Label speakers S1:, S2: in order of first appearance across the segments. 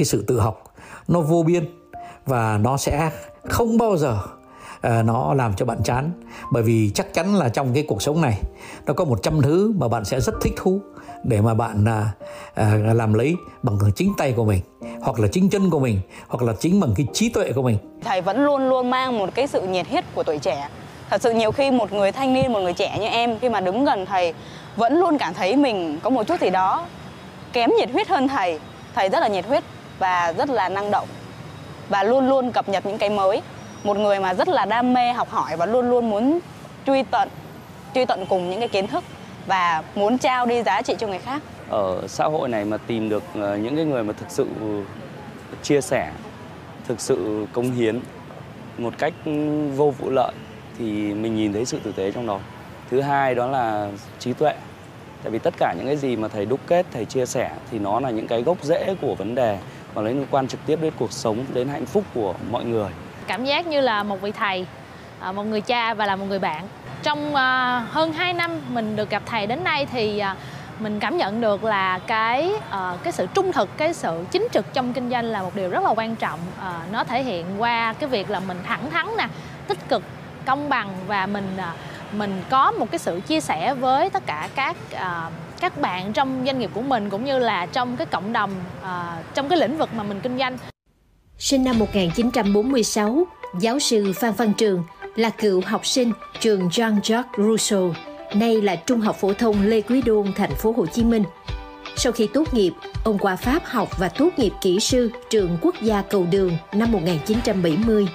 S1: cái sự tự học. Nó vô biên và nó sẽ không bao giờ À, nó làm cho bạn chán. Bởi vì chắc chắn là trong cái cuộc sống này nó có một trăm thứ mà bạn sẽ rất thích thú để mà bạn à, à, làm lấy bằng chính tay của mình hoặc là chính chân của mình hoặc là chính bằng cái trí tuệ của mình.
S2: Thầy vẫn luôn luôn mang một cái sự nhiệt huyết của tuổi trẻ. Thật sự nhiều khi một người thanh niên một người trẻ như em khi mà đứng gần thầy vẫn luôn cảm thấy mình có một chút gì đó kém nhiệt huyết hơn thầy. Thầy rất là nhiệt huyết và rất là năng động và luôn luôn cập nhật những cái mới. Một người mà rất là đam mê học hỏi và luôn luôn muốn truy tận truy tận cùng những cái kiến thức và muốn trao đi giá trị cho người khác.
S3: Ở xã hội này mà tìm được ờ, những cái người mà thực sự chia sẻ, thực sự công hiến một cách ừ, vô vụ lợi thì mình nhìn thấy sự tử tế trong đó. Thứ hai đó là trí tuệ. Tại vì tất cả những cái gì mà thầy đúc kết, thầy chia sẻ thì nó là những cái gốc rễ của vấn đề và liên quan trực tiếp đến cuộc sống đến hạnh phúc của mọi người.
S4: Cảm giác như là một vị thầy à, một người cha và là một người bạn. Trong à, hơn 2 năm mình được gặp thầy đến nay thì à, mình cảm nhận được là cái cái sự trung thực cái sự chính trực trong kinh doanh là một điều rất là quan trọng. Nó thể hiện qua cái việc là mình thẳng thắn nè tích cực công bằng và mình mình có một cái sự chia sẻ với tất cả các uh, các bạn trong doanh nghiệp của mình cũng như là trong cái cộng đồng uh, trong cái lĩnh vực mà mình kinh doanh.
S5: Sinh năm 1946, giáo sư Phan Văn Trường là cựu học sinh trường Jean-Jacques Rousseau, nay là Trung học phổ thông Lê Quý Đôn, thành phố Hồ Chí Minh. Sau khi tốt nghiệp, ông qua Pháp học và tốt nghiệp kỹ sư trường quốc gia cầu đường năm 1970.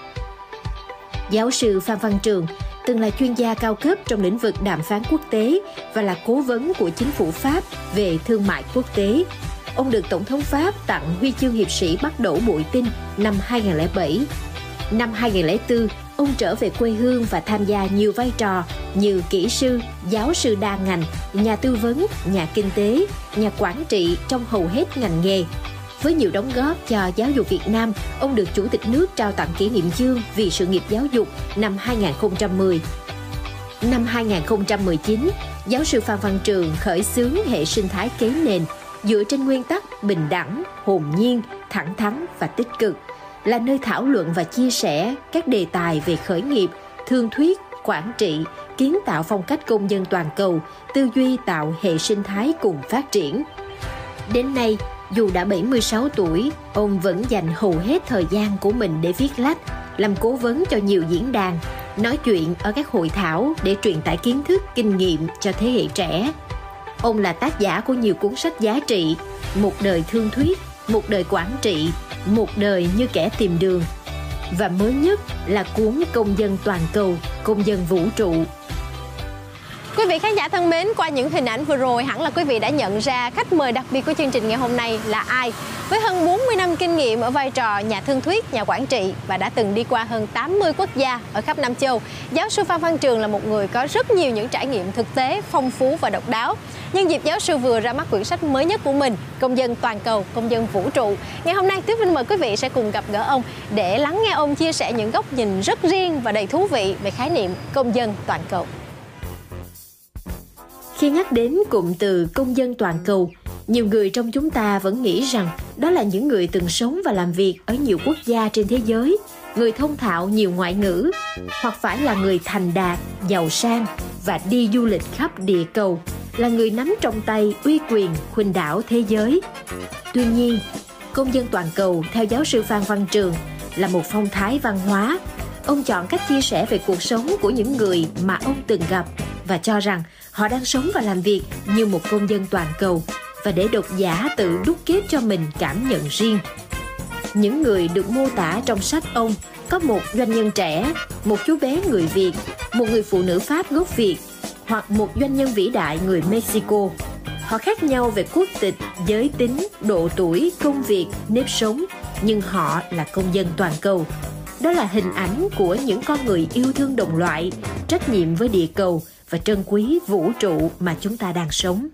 S5: Giáo sư Phan Văn Trường từng là chuyên gia cao cấp trong lĩnh vực đàm phán quốc tế và là cố vấn của chính phủ Pháp về thương mại quốc tế. Ông được Tổng thống Pháp tặng huy chương hiệp sĩ bắt đổ bụi tinh năm 2007. Năm 2004, ông trở về quê hương và tham gia nhiều vai trò như kỹ sư, giáo sư đa ngành, nhà tư vấn, nhà kinh tế, nhà quản trị trong hầu hết ngành nghề với nhiều đóng góp cho giáo dục Việt Nam, ông được Chủ tịch nước trao tặng kỷ niệm chương vì sự nghiệp giáo dục năm 2010. Năm 2019, giáo sư Phan Văn Trường khởi xướng hệ sinh thái kế nền dựa trên nguyên tắc bình đẳng, hồn nhiên, thẳng thắn và tích cực, là nơi thảo luận và chia sẻ các đề tài về khởi nghiệp, thương thuyết, quản trị, kiến tạo phong cách công dân toàn cầu, tư duy tạo hệ sinh thái cùng phát triển. Đến nay, dù đã 76 tuổi, ông vẫn dành hầu hết thời gian của mình để viết lách, làm cố vấn cho nhiều diễn đàn, nói chuyện ở các hội thảo để truyền tải kiến thức, kinh nghiệm cho thế hệ trẻ. Ông là tác giả của nhiều cuốn sách giá trị, Một đời thương thuyết, Một đời quản trị, Một đời như kẻ tìm đường. Và mới nhất là cuốn Công dân toàn cầu, Công dân vũ trụ
S6: Quý vị khán giả thân mến, qua những hình ảnh vừa rồi hẳn là quý vị đã nhận ra khách mời đặc biệt của chương trình ngày hôm nay là ai. Với hơn 40 năm kinh nghiệm ở vai trò nhà thương thuyết, nhà quản trị và đã từng đi qua hơn 80 quốc gia ở khắp Nam Châu, giáo sư Phan Văn Trường là một người có rất nhiều những trải nghiệm thực tế, phong phú và độc đáo. Nhân dịp giáo sư vừa ra mắt quyển sách mới nhất của mình, Công dân toàn cầu, công dân vũ trụ. Ngày hôm nay, Tuyết Vinh mời quý vị sẽ cùng gặp gỡ ông để lắng nghe ông chia sẻ những góc nhìn rất riêng và đầy thú vị về khái niệm công dân toàn cầu.
S5: Khi nhắc đến cụm từ công dân toàn cầu, nhiều người trong chúng ta vẫn nghĩ rằng đó là những người từng sống và làm việc ở nhiều quốc gia trên thế giới, người thông thạo nhiều ngoại ngữ, hoặc phải là người thành đạt, giàu sang và đi du lịch khắp địa cầu, là người nắm trong tay uy quyền khuynh đảo thế giới. Tuy nhiên, công dân toàn cầu theo giáo sư Phan Văn Trường là một phong thái văn hóa. Ông chọn cách chia sẻ về cuộc sống của những người mà ông từng gặp và cho rằng họ đang sống và làm việc như một công dân toàn cầu và để độc giả tự đúc kết cho mình cảm nhận riêng. Những người được mô tả trong sách ông có một doanh nhân trẻ, một chú bé người Việt, một người phụ nữ Pháp gốc Việt hoặc một doanh nhân vĩ đại người Mexico. Họ khác nhau về quốc tịch, giới tính, độ tuổi, công việc, nếp sống, nhưng họ là công dân toàn cầu. Đó là hình ảnh của những con người yêu thương đồng loại, trách nhiệm với địa cầu và trân quý vũ trụ mà chúng ta đang sống.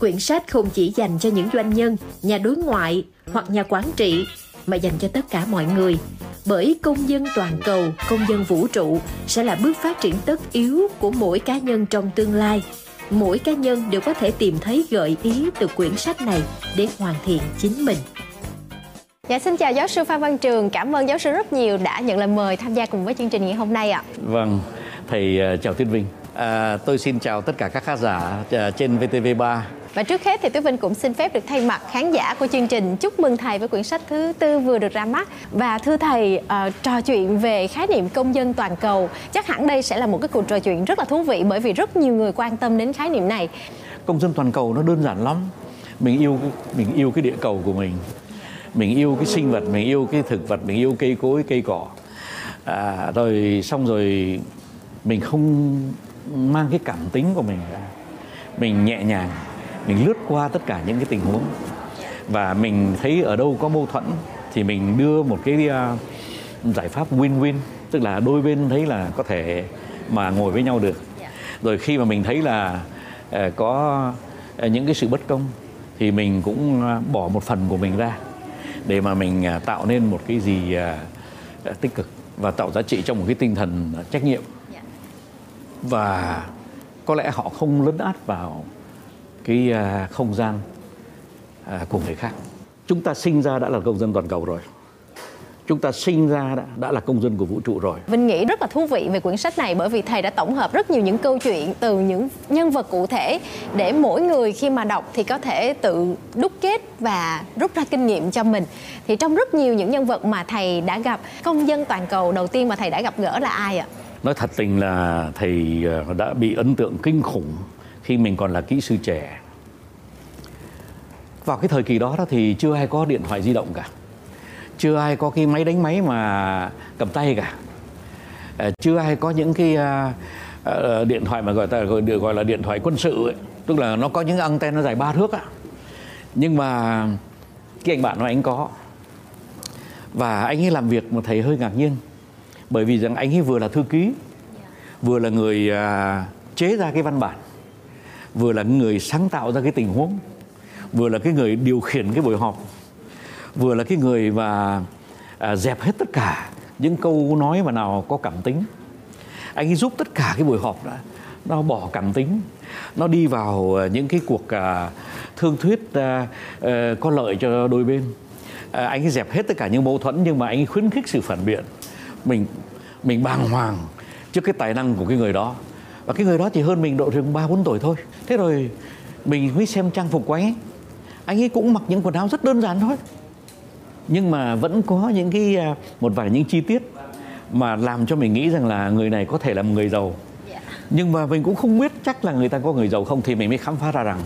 S5: Quyển sách không chỉ dành cho những doanh nhân, nhà đối ngoại hoặc nhà quản trị mà dành cho tất cả mọi người bởi công dân toàn cầu, công dân vũ trụ sẽ là bước phát triển tất yếu của mỗi cá nhân trong tương lai. Mỗi cá nhân đều có thể tìm thấy gợi ý từ quyển sách này để hoàn thiện chính mình.
S6: Dạ xin chào giáo sư Phan Văn Trường, cảm ơn giáo sư rất nhiều đã nhận lời mời tham gia cùng với chương trình ngày hôm nay ạ.
S1: Vâng, thầy uh, chào Tuyết Vinh. À, tôi xin chào tất cả các khán giả uh, trên VTV3
S6: và trước hết thì Tuyết Vinh cũng xin phép được thay mặt khán giả của chương trình chúc mừng thầy với quyển sách thứ tư vừa được ra mắt và thưa thầy uh, trò chuyện về khái niệm công dân toàn cầu chắc hẳn đây sẽ là một cái cuộc trò chuyện rất là thú vị bởi vì rất nhiều người quan tâm đến khái niệm này.
S1: Công dân toàn cầu nó đơn giản lắm. Mình yêu mình yêu cái địa cầu của mình. Mình yêu cái sinh vật, mình yêu cái thực vật, mình yêu cây cối, cây cỏ. À, rồi xong rồi mình không mang cái cảm tính của mình ra. Mình nhẹ nhàng mình lướt qua tất cả những cái tình huống. Và mình thấy ở đâu có mâu thuẫn thì mình đưa một cái uh, giải pháp win-win. Tức là đôi bên thấy là có thể mà ngồi với nhau được. Rồi khi mà mình thấy là uh, có uh, những cái sự bất công thì mình cũng bỏ một phần của mình ra để mà mình tạo nên một cái gì tích cực và tạo giá trị trong một cái tinh thần trách nhiệm và có lẽ họ không lấn át vào cái à, không gian à, của người khác chúng ta sinh ra đã là công dân toàn cầu rồi chúng ta sinh ra đã, đã là công dân của vũ trụ rồi.
S6: Vinh nghĩ rất là thú vị về quyển sách này bởi vì thầy đã tổng hợp rất nhiều những câu chuyện từ những nhân vật cụ thể để mỗi người khi mà đọc thì có thể tự đúc kết và rút ra kinh nghiệm cho mình. Thì trong rất nhiều những nhân vật mà thầy đã gặp, công dân toàn cầu đầu tiên mà thầy đã gặp gỡ là ai ạ?
S1: Nói thật tình là thầy ờ, đã bị ấn tượng kinh khủng khi mình còn là kỹ sư trẻ. Vào cái thời kỳ đó, đó thì chưa ai có điện thoại di động cả. Chưa ai có cái máy đánh máy mà cầm tay cả. Ờ, chưa ai có những cái uh, điện thoại mà gọi ta gọi, được gọi là điện thoại quân sự ấy. tức là nó có những anten nó dài ba thước á. Nhưng mà cái anh bạn nói anh có. Và anh ấy làm việc mà thầy hơi ngạc nhiên bởi vì rằng anh ấy vừa là thư ký vừa là người à, chế ra cái văn bản vừa là người sáng tạo ra cái tình huống vừa là cái người điều khiển cái buổi họp vừa là cái người mà à, dẹp hết tất cả những câu nói mà nào có cảm tính. Anh ấy giúp tất cả cái buổi họp đã nó bỏ cảm tính nó đi vào à, những cái cuộc à, thương thuyết à, à, có lợi cho đôi bên. À, anh ấy dẹp hết tất cả những mâu thuẫn nhưng mà anh ấy khuyến khích sự phản biện mình mình bàng hoàng trước cái tài năng của cái người đó. Và cái người đó chỉ hơn mình độ chừng ba bốn tuổi thôi. Thế rồi mình mới xem trang phục của anh ấy. Anh ấy cũng mặc những quần áo rất đơn giản thôi. Nhưng mà vẫn có những cái à, một vài những chi tiết mà làm cho mình nghĩ rằng là người này có thể là một người giàu. Dạ. nhưng mà mình cũng không biết chắc là người ta có người giàu không thì mình mới khám phá ra rằng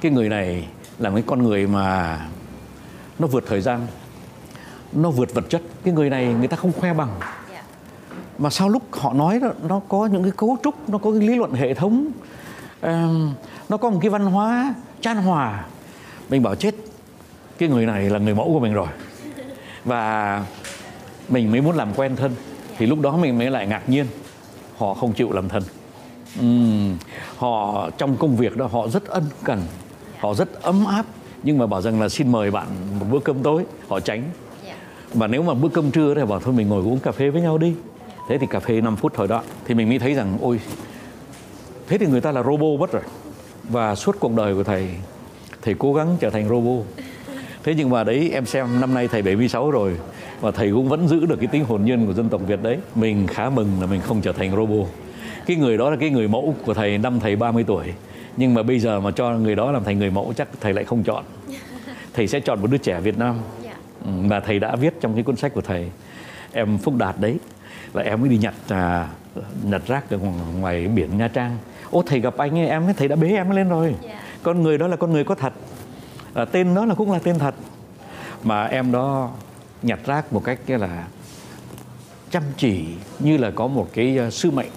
S1: cái người này là cái con người mà nó vượt thời gian nó vượt vật chất. Cái người này người ta không khoe bằng. Mà sau lúc họ nói đó, nó có những cái cấu trúc nó có cái lý luận hệ thống nó có một cái văn hóa chan hòa. Mình bảo chết cái người này là người mẫu của mình rồi. Và mình mới muốn làm quen thân. Thì lúc đó mình mới lại ngạc nhiên họ không chịu làm thân. Uhm, họ trong công việc đó họ rất ân cần họ rất ấm áp. Nhưng mà bảo rằng là xin mời bạn một bữa cơm tối họ tránh. Và nếu mà bữa cơm trưa thì bảo thôi mình ngồi uống cà phê với nhau đi thế thì cà phê 5 phút thôi đó thì mình mới thấy rằng ôi thế thì người ta là robot mất rồi. Và suốt cuộc đời của thầy thầy cố gắng trở thành robot thế nhưng mà đấy em xem năm nay thầy 76 rồi và thầy cũng vẫn giữ được cái tính hồn nhiên của dân tộc Việt đấy. Mình khá mừng là mình không trở thành robot cái người đó là cái người mẫu của thầy năm thầy 30 tuổi. Nhưng mà bây giờ mà cho người đó làm thành người mẫu chắc thầy lại không chọn. Thầy sẽ chọn một đứa trẻ Việt Nam. Ừ, mà thầy đã viết trong cái cuốn sách của thầy. Em Phúc Đạt đấy là em mới đi nhặt à, nhặt rác ở ngoài biển Nha Trang. Ô thầy gặp anh ấy em ấy thầy đã bế em lên rồi. Yeah con người đó là con người có thật. À, tên đó là cũng là tên thật. Mà em đó nhặt rác một cách là chăm chỉ như là có một cái uh, sứ mệnh.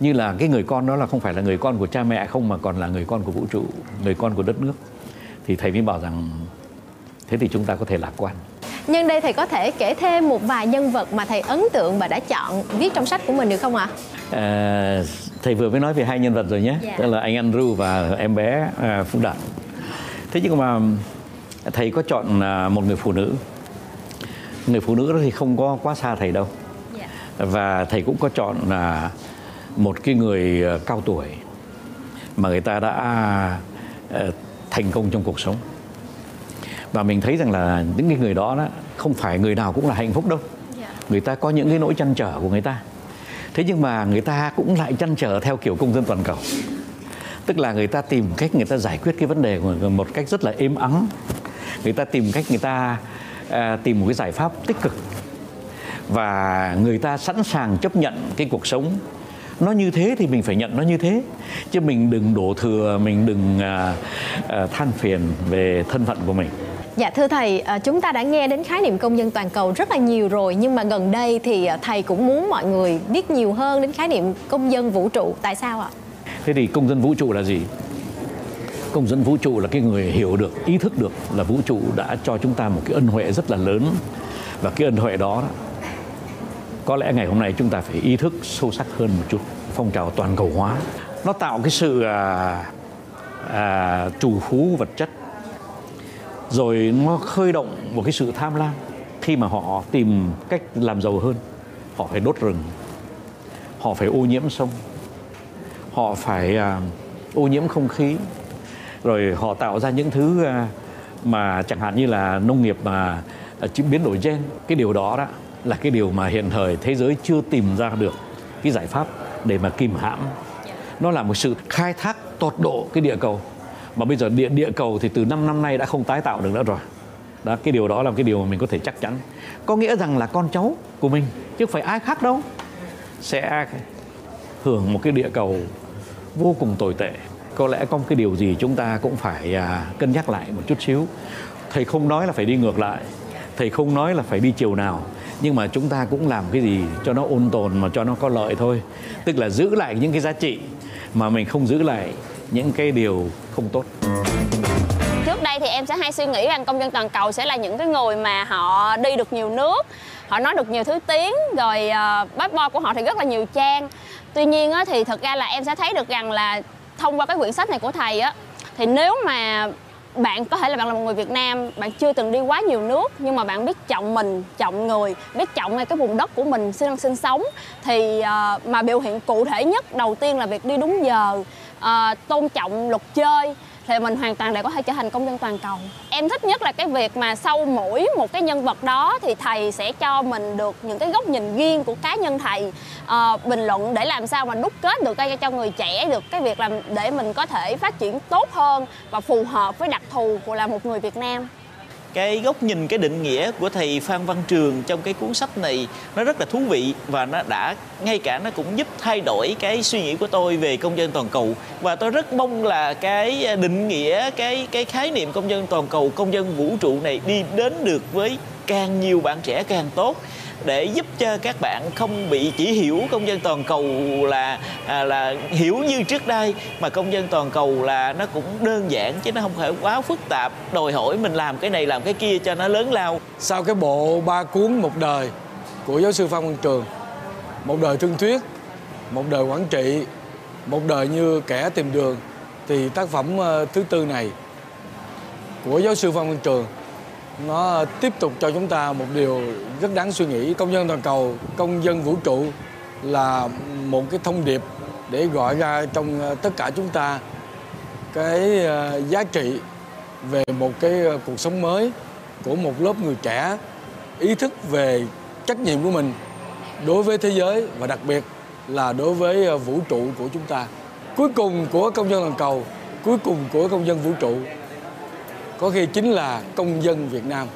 S1: Như là cái người con đó là không phải là người con của cha mẹ không mà còn là người con của vũ trụ người con của đất nước. Thì thầy mới bảo rằng thế thì chúng ta có thể lạc quan
S6: nhân đây thầy có thể kể thêm một vài nhân vật mà thầy ấn tượng và đã chọn viết trong sách của mình được không ạ
S1: à, thầy vừa mới nói về hai nhân vật rồi nhé yeah. Dạ. tức là anh Andrew và em bé à, Phúc Đạt thế nhưng mà thầy có chọn à, một người phụ nữ người phụ nữ đó thì không có quá xa thầy đâu yeah. Dạ. và thầy cũng có chọn là một cái người à, cao tuổi mà người ta đã thành công trong cuộc sống và mình thấy rằng là những cái người đó đó không phải người nào cũng là hạnh phúc đâu. Người ta có những cái nỗi chăn trở của người ta. Thế nhưng mà người ta cũng lại chăn trở theo kiểu công dân toàn cầu. Tức là người ta tìm cách người ta giải quyết cái vấn đề của một cách rất là êm ắng. Người ta tìm cách người ta à, tìm một cái giải pháp tích cực. Và người ta sẵn sàng chấp nhận cái cuộc sống. Nó như thế thì mình phải nhận nó như thế. Chứ mình đừng đổ thừa mình đừng à, à, than phiền về thân phận của mình
S6: Dạ thưa thầy, à, chúng ta đã nghe đến khái niệm công dân toàn cầu rất là nhiều rồi nhưng mà gần đây thì à, thầy cũng muốn mọi người biết nhiều hơn đến khái niệm công dân vũ trụ. Tại sao ạ?
S1: Thế thì công dân vũ trụ là gì? Công dân vũ trụ là cái người hiểu được, ý thức được là vũ trụ đã cho chúng ta một cái ân huệ rất là lớn và cái ân huệ đó có lẽ ngày hôm nay chúng ta phải ý thức sâu sắc hơn một chút phong trào toàn cầu hóa nó tạo cái sự à, à, trù phú vật chất rồi nó khơi động một cái sự tham lam khi mà họ tìm cách làm giàu hơn. Họ phải đốt rừng họ phải ô nhiễm sông họ phải à, ô nhiễm không khí. Rồi họ tạo ra những thứ à, mà chẳng hạn như là nông nghiệp mà à, biến đổi gen. Cái điều đó đó là cái điều mà hiện thời thế giới chưa tìm ra được cái giải pháp để mà kìm hãm. Nó là một sự khai thác tột độ cái địa cầu mà bây giờ địa địa cầu thì từ 5 năm nay đã không tái tạo được nữa rồi. Đó cái điều đó là cái điều mà mình có thể chắc chắn. Có nghĩa rằng là con cháu của mình chứ không phải ai khác đâu sẽ hưởng một cái địa cầu vô cùng tồi tệ. Có lẽ có một cái điều gì chúng ta cũng phải à, cân nhắc lại một chút xíu. Thầy không nói là phải đi ngược lại thầy không nói là phải đi chiều nào nhưng mà chúng ta cũng làm cái gì cho nó ôn tồn mà cho nó có lợi thôi. Tức là giữ lại những cái giá trị mà mình không giữ lại những cái điều không tốt.
S2: Trước đây thì em sẽ hay suy nghĩ rằng công dân toàn cầu sẽ là những cái người mà họ đi được nhiều nước họ nói được nhiều thứ tiếng rồi ờ, uh, passport của họ thì rất là nhiều trang. Tuy nhiên á, thì thật ra là em sẽ thấy được rằng là thông qua cái quyển sách này của thầy á thì nếu mà bạn có thể là bạn là một người Việt Nam bạn chưa từng đi quá nhiều nước nhưng mà bạn biết trọng mình trọng người biết trọng ngay cái vùng đất của mình đang sinh sống thì uh, mà biểu hiện cụ thể nhất đầu tiên là việc đi đúng giờ uh, tôn trọng luật chơi thì mình hoàn toàn để có thể trở thành công dân toàn cầu. Em thích nhất là cái việc mà sau mỗi một cái nhân vật đó thì thầy sẽ cho mình được những cái góc nhìn riêng của cá nhân thầy. Uh, bình luận để làm sao mà đúc kết được cái cho người trẻ được cái việc làm để mình có thể phát triển tốt hơn và phù hợp với đặc thù của là một người Việt Nam
S7: cái góc nhìn, cái định nghĩa của thầy Phan Văn Trường trong cái cuốn sách này nó rất là thú vị và nó đã, ngay cả nó cũng giúp thay đổi cái suy nghĩ của tôi về công dân toàn cầu. Và tôi rất mong là cái định nghĩa, cái cái khái niệm công dân toàn cầu, công dân vũ trụ này đi đến được với càng nhiều bạn trẻ càng tốt để giúp cho các bạn không bị chỉ hiểu công dân toàn cầu là à, là hiểu như trước đây mà công dân toàn cầu là nó cũng đơn giản chứ nó không phải quá phức tạp. Đòi hỏi mình làm cái này làm cái kia cho nó lớn lao.
S8: Sau cái bộ ba cuốn một đời của giáo sư Phan Văn Trường một đời thương thuyết một đời quản trị một đời như kẻ tìm đường thì tác phẩm ờ, thứ tư này của giáo sư Phan Văn Trường nó tiếp tục cho chúng ta một điều rất đáng suy nghĩ. Công dân toàn cầu, công dân vũ trụ là một cái thông điệp để gọi ra trong ờ, tất cả chúng ta cái ờ, giá trị về một cái ờ, cuộc sống mới của một lớp người trẻ, ý thức về trách nhiệm của mình đối với thế giới và đặc biệt là đối với vũ trụ của chúng ta. Cuối cùng của công dân toàn cầu, cuối cùng của công dân vũ trụ có khi chính là công dân Việt Nam.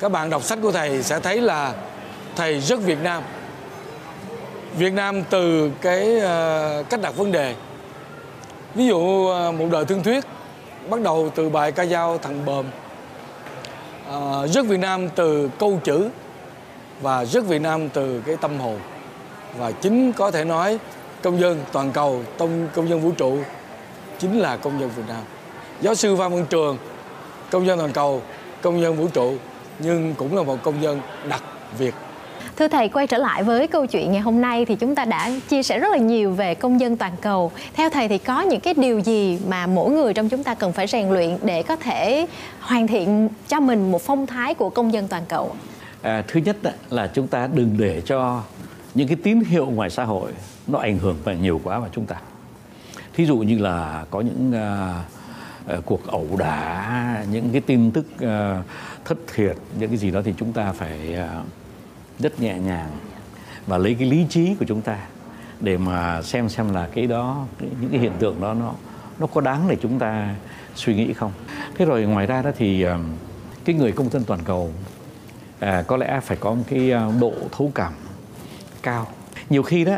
S8: Các bạn đọc sách của thầy sẽ thấy là thầy rất Việt Nam. Việt Nam từ cái ờ, cách đặt vấn đề. Ví dụ ờ, một đời thương thuyết bắt đầu từ bài ca dao thằng bờm. À, rất Việt Nam từ câu chữ và rất Việt Nam từ cái tâm hồn. Và chính có thể nói công dân toàn cầu, công, công dân vũ trụ chính là công dân Việt Nam. Giáo sư Phan Văn Trường công dân toàn cầu công dân vũ trụ nhưng cũng là một công dân đặc biệt
S6: Thưa thầy, quay trở lại với câu chuyện ngày hôm nay thì chúng ta đã chia sẻ rất là nhiều về công dân toàn cầu. Theo thầy thì có những cái điều gì mà mỗi người trong chúng ta cần phải rèn luyện để có thể hoàn thiện cho mình một phong thái của công dân toàn cầu?
S1: À, thứ nhất là chúng ta đừng để cho những cái tín hiệu ngoài xã hội nó ảnh hưởng nhiều quá vào chúng ta. Thí dụ như là có những uh, Ờ, cuộc ẩu đả những cái tin tức ờ, thất thiệt những cái gì đó thì chúng ta phải ờ, rất nhẹ nhàng và lấy cái lý trí của chúng ta để mà xem xem là cái đó những cái hiện tượng đó nó nó có đáng để chúng ta suy nghĩ không. Thế rồi ngoài ra đó thì cái người công dân toàn cầu à, có lẽ phải có một cái độ thấu cảm cao. Nhiều khi đó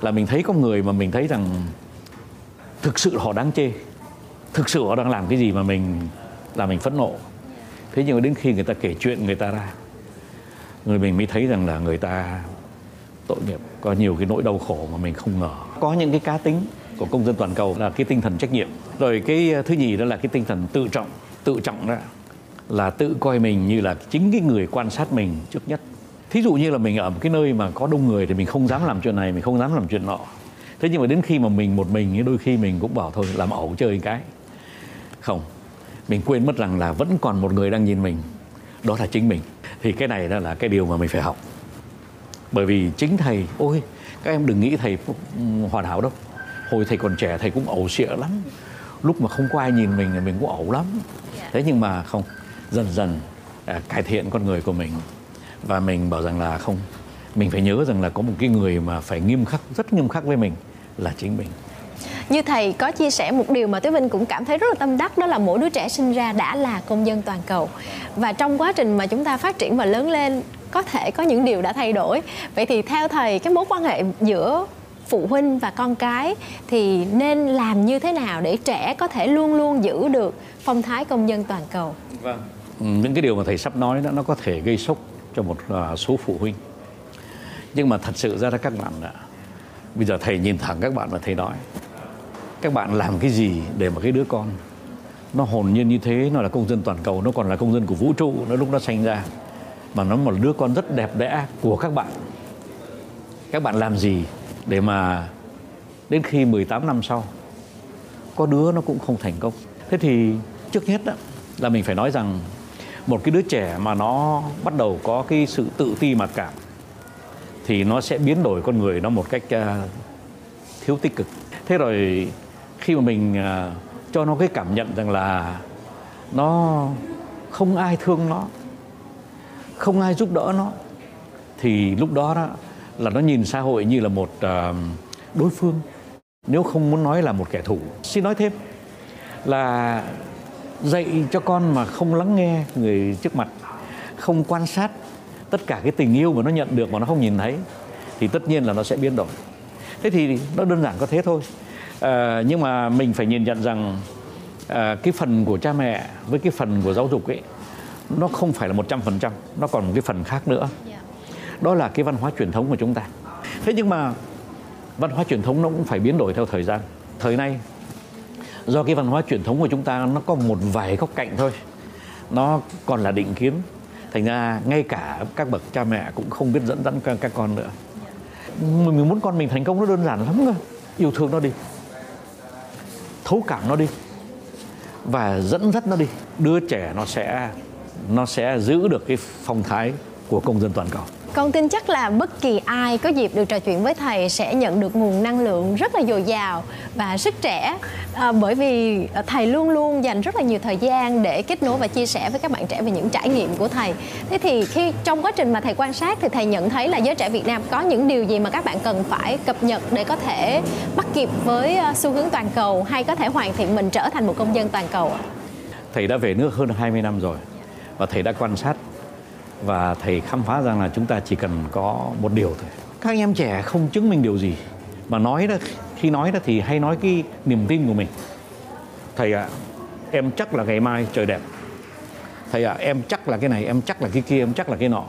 S1: là mình thấy có người mà mình thấy rằng thực sự họ đáng chê thực sự họ đang làm cái gì mà mình là mình phẫn nộ. Thế nhưng mà đến khi người ta kể chuyện người ta ra người mình mới thấy rằng là người ta tội nghiệp có nhiều cái nỗi đau khổ mà mình không ngờ. Có những cái cá tính. Của công dân toàn cầu là cái tinh thần trách nhiệm. Rồi cái thứ nhì đó là cái tinh thần tự trọng tự trọng đó là tự coi mình như là chính cái người quan sát mình trước nhất. Thí dụ như là mình ở một cái nơi mà có đông người thì mình không dám làm chuyện này mình không dám làm chuyện nọ. Thế nhưng mà đến khi mà mình một mình đôi khi mình cũng bảo thôi làm ẩu chơi cái không? Mình quên mất rằng là vẫn còn một người đang nhìn mình. Đó là chính mình. Thì cái này đó là cái điều mà mình phải học. Bởi vì chính thầy ôi các em đừng nghĩ thầy hoàn hảo đâu. Hồi thầy còn trẻ thầy cũng ẩu xịa lắm. Lúc mà không có ai nhìn mình thì mình cũng ẩu lắm. Thế nhưng mà không dần dần à, cải thiện con người của mình. Và mình bảo rằng là không mình phải nhớ rằng là có một cái người mà phải nghiêm khắc rất nghiêm khắc với mình là chính mình
S6: như thầy có chia sẻ một điều mà Tuyết Vinh cũng cảm thấy rất là tâm đắc đó là mỗi đứa trẻ sinh ra đã là công dân toàn cầu. Và trong quá trình mà chúng ta phát triển và lớn lên có thể có những điều đã thay đổi. Vậy thì theo thầy cái mối quan hệ giữa phụ huynh và con cái thì nên làm như thế nào để trẻ có thể luôn luôn giữ được phong thái công dân toàn cầu?
S1: Vâng. Những cái điều mà thầy sắp nói đó nó có thể gây sốc cho một uh, số phụ huynh. Nhưng mà thật sự ra là các bạn đã bây giờ thầy nhìn thẳng các bạn và thầy nói các bạn làm cái gì để mà cái đứa con nó hồn nhiên như thế nó là công dân toàn cầu nó còn là công dân của vũ trụ nó lúc nó sinh ra mà nó một đứa con rất đẹp đẽ của các bạn. Các bạn làm gì để mà đến khi 18 năm sau có đứa nó cũng không thành công? Thế thì trước hết đó là mình phải nói rằng một cái đứa trẻ mà nó bắt đầu có cái sự tự ti mặc cảm thì nó sẽ biến đổi con người nó một cách uh, thiếu tích cực. Thế rồi khi mà mình uh, cho nó cái cảm nhận rằng là nó không ai thương nó không ai giúp đỡ nó thì lúc đó đó là nó nhìn xã hội như là một uh, đối phương. Nếu không muốn nói là một kẻ thù xin nói thêm là dạy cho con mà không lắng nghe người trước mặt không quan sát tất cả cái tình yêu mà nó nhận được mà nó không nhìn thấy thì tất nhiên là nó sẽ biến đổi. Thế thì nó đơn giản có thế thôi à, nhưng mà mình phải nhìn nhận rằng à, cái phần của cha mẹ với cái phần của giáo dục ấy nó không phải là một trăm phần trăm nó còn một cái phần khác nữa. Đó là cái văn hóa truyền thống của chúng ta. Thế nhưng mà văn hóa truyền thống nó cũng phải biến đổi theo thời gian. Thời nay do cái văn hóa truyền thống của chúng ta nó có một vài góc cạnh thôi nó còn là định kiến. Thành ra ngay cả các bậc cha mẹ cũng không biết dẫn dắt các, các con nữa. Mình muốn con mình thành công nó đơn giản lắm cơ. Yêu thương nó đi thấu cảm nó đi và dẫn dắt nó đi. Đứa trẻ nó sẽ nó sẽ giữ được cái phong thái của công dân toàn cầu
S6: con tin chắc là bất kỳ ai có dịp được trò chuyện với thầy sẽ nhận được nguồn năng lượng rất là dồi dào và sức trẻ à, bởi vì thầy luôn luôn dành rất là nhiều thời gian để kết nối và chia sẻ với các bạn trẻ về những trải nghiệm của thầy thế thì khi trong quá trình mà thầy quan sát thì thầy nhận thấy là giới trẻ Việt Nam có những điều gì mà các bạn cần phải cập nhật để có thể bắt kịp với à, xu hướng toàn cầu hay có thể hoàn thiện mình trở thành một công dân toàn cầu ạ?
S1: Thầy đã về nước hơn 20 năm rồi và thầy đã quan sát và thầy khám phá rằng là chúng ta chỉ cần có một điều thôi. Các anh em trẻ không chứng minh điều gì. Mà nói đó khi nói đó thì hay nói cái niềm tin của mình. Thầy ạ à, em chắc là ngày mai trời đẹp. Thầy ạ à, em chắc là cái này em chắc là cái kia em chắc là cái nọ.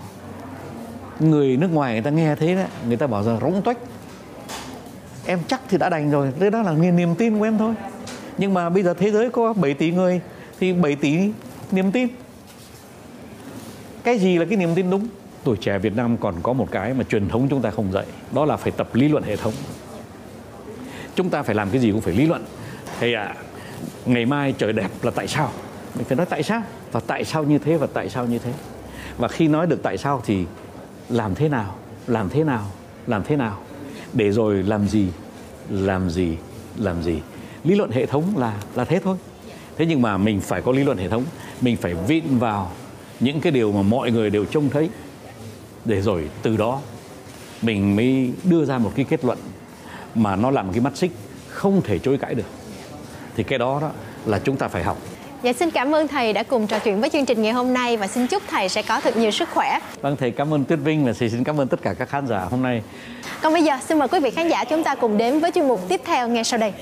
S1: Người nước ngoài người ta nghe thế đó người ta bảo rằng rỗng tuếch. Em chắc thì đã đành rồi thế đó là niềm tin của em thôi. Nhưng mà bây giờ thế giới có 7 tỷ người thì 7 tỷ niềm tin cái gì là cái niềm tin đúng? Tuổi trẻ Việt Nam còn có một cái mà truyền thống chúng ta không dạy đó là phải tập lý luận hệ thống. Chúng ta phải làm cái gì cũng phải lý luận. Thầy ạ à, ngày mai trời đẹp là tại sao? Mình phải nói tại sao? Và tại sao như thế và tại sao như thế? Và khi nói được tại sao thì làm thế nào làm thế nào làm thế nào? Để rồi làm gì làm gì làm gì? Lý luận hệ thống là là thế thôi. Thế nhưng mà mình phải có lý luận hệ thống. Mình phải vịn vào những cái điều mà mọi người đều trông thấy để rồi từ đó mình mới đưa ra một cái kết luận mà nó làm cái mắt xích không thể chối cãi được thì cái đó đó là chúng ta phải học
S6: Dạ xin cảm ơn thầy đã cùng trò chuyện với chương trình ngày hôm nay và xin chúc thầy sẽ có thật nhiều sức khỏe.
S1: Vâng thầy cảm ơn Tuyết Vinh và thầy xin cảm ơn tất cả các khán giả hôm nay.
S6: Còn bây giờ xin mời quý vị khán giả chúng ta cùng đến với chuyên mục tiếp theo ngay sau đây.